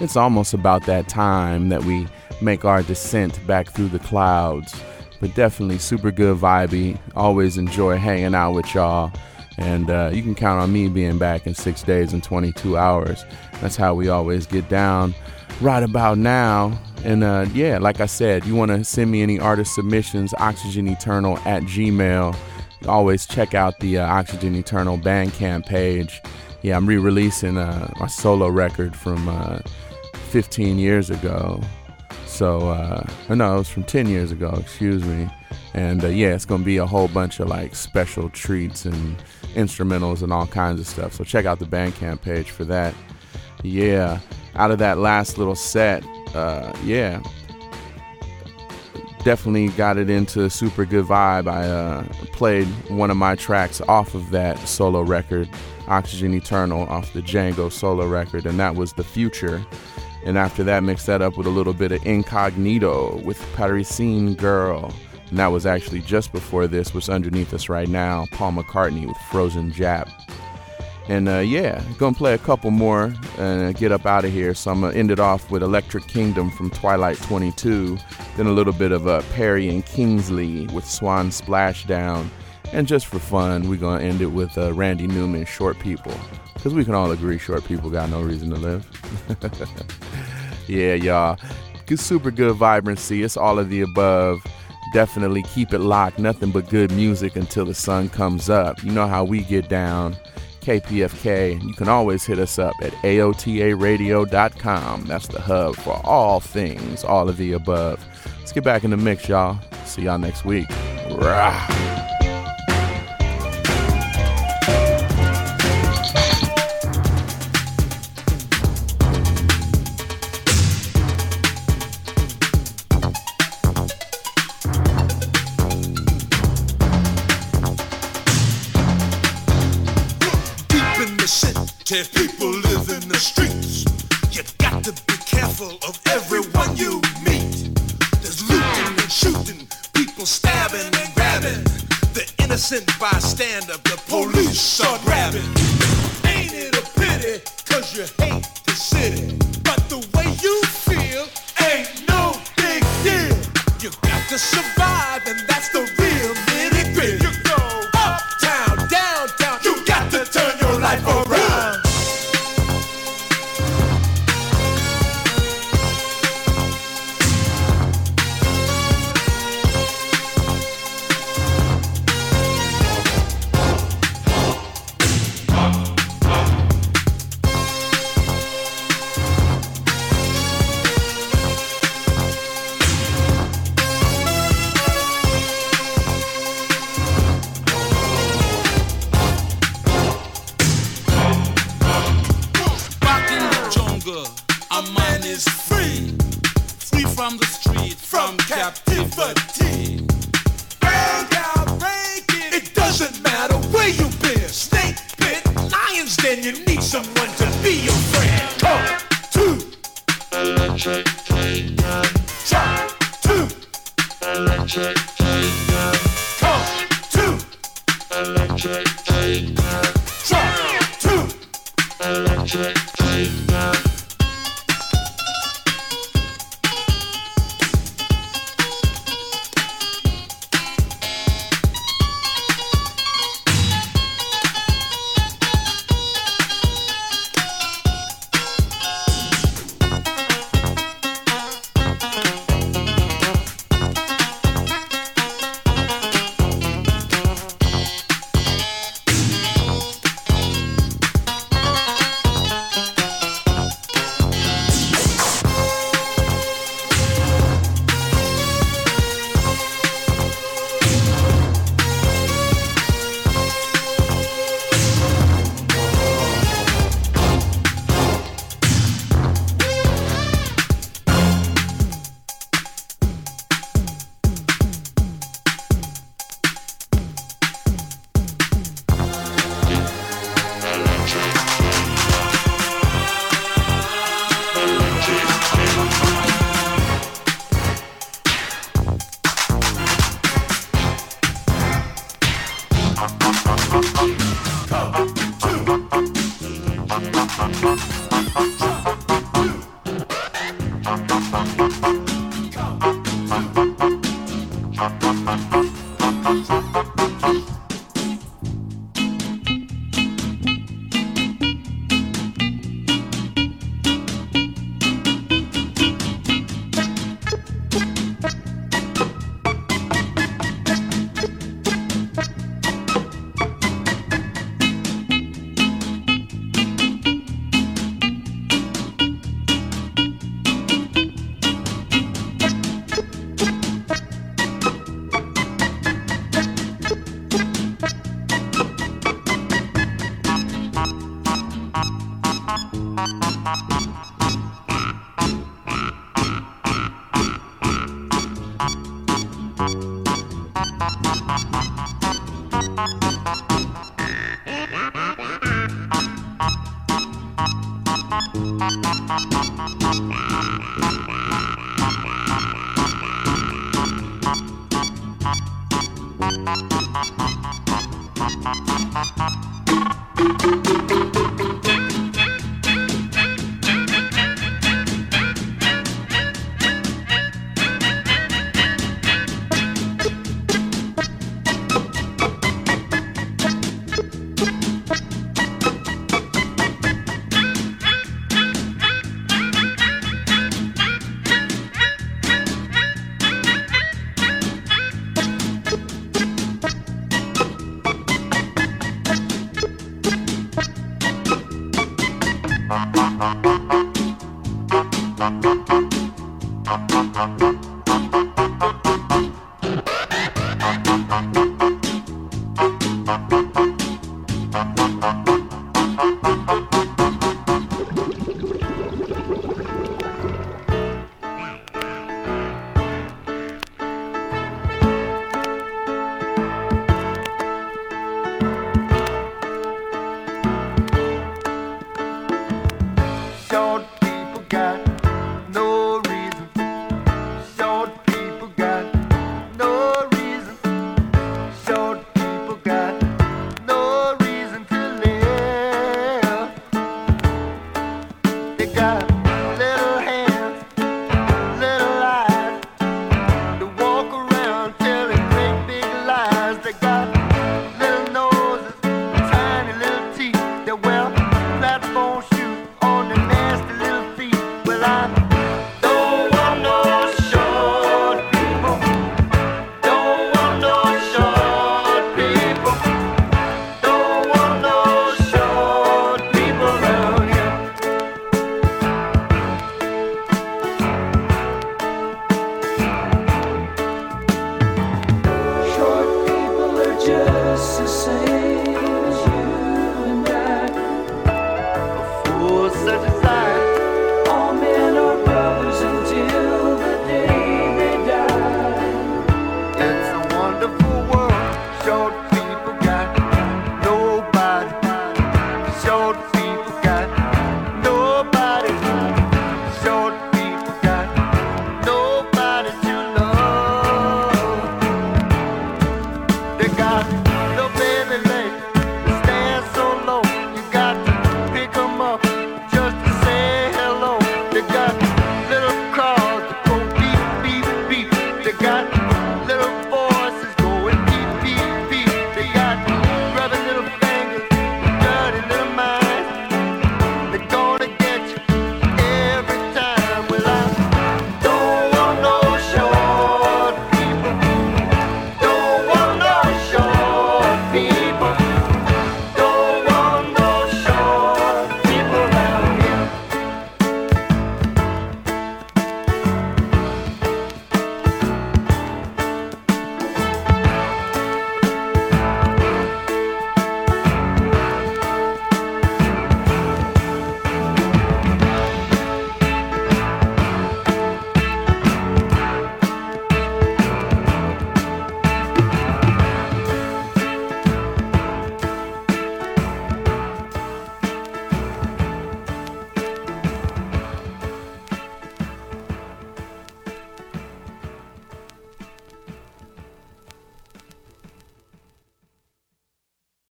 It's almost about that time that we make our descent back through the clouds. But definitely super good vibey. Always enjoy hanging out with y'all. And uh, you can count on me being back in six days and 22 hours. That's how we always get down right about now. And uh, yeah, like I said, you want to send me any artist submissions, Oxygen Eternal at Gmail. Always check out the uh, Oxygen Eternal Bandcamp page. Yeah, I'm re releasing uh, solo record from uh, 15 years ago. So, uh, no, it was from 10 years ago, excuse me. And uh, yeah, it's to be a whole bunch of like special treats and instrumentals and all kinds of stuff. So, check out the Bandcamp page for that. Yeah, out of that last little set, uh, yeah, definitely got it into a super good vibe. I uh, played one of my tracks off of that solo record, Oxygen Eternal, off the Django solo record, and that was The Future. And after that, mixed that up with a little bit of Incognito with Parisienne Girl. And that was actually just before this, what's underneath us right now, Paul McCartney with Frozen Jap. And uh, yeah, gonna play a couple more and get up out of here. So I'm gonna end it off with Electric Kingdom from Twilight 22, then a little bit of uh, Perrey and Kingsley with Swan Splashdown, and just for fun, we're gonna end it with uh, Randy Newman, Short People, because we can all agree short people got no reason to live. <laughs> yeah, y'all, super good vibrancy. It's all of the above. Definitely keep it locked. Nothing but good music until the sun comes up. You know how we get down. KPFK. You can always hit us up at AOTARadio.com. That's the hub for all things, all of the above. Let's get back in the mix, y'all. See y'all next week. Rah. People live in the streets, you got to be careful of everyone you meet. There's looting and shooting, people stabbing and grabbing. The innocent bystander,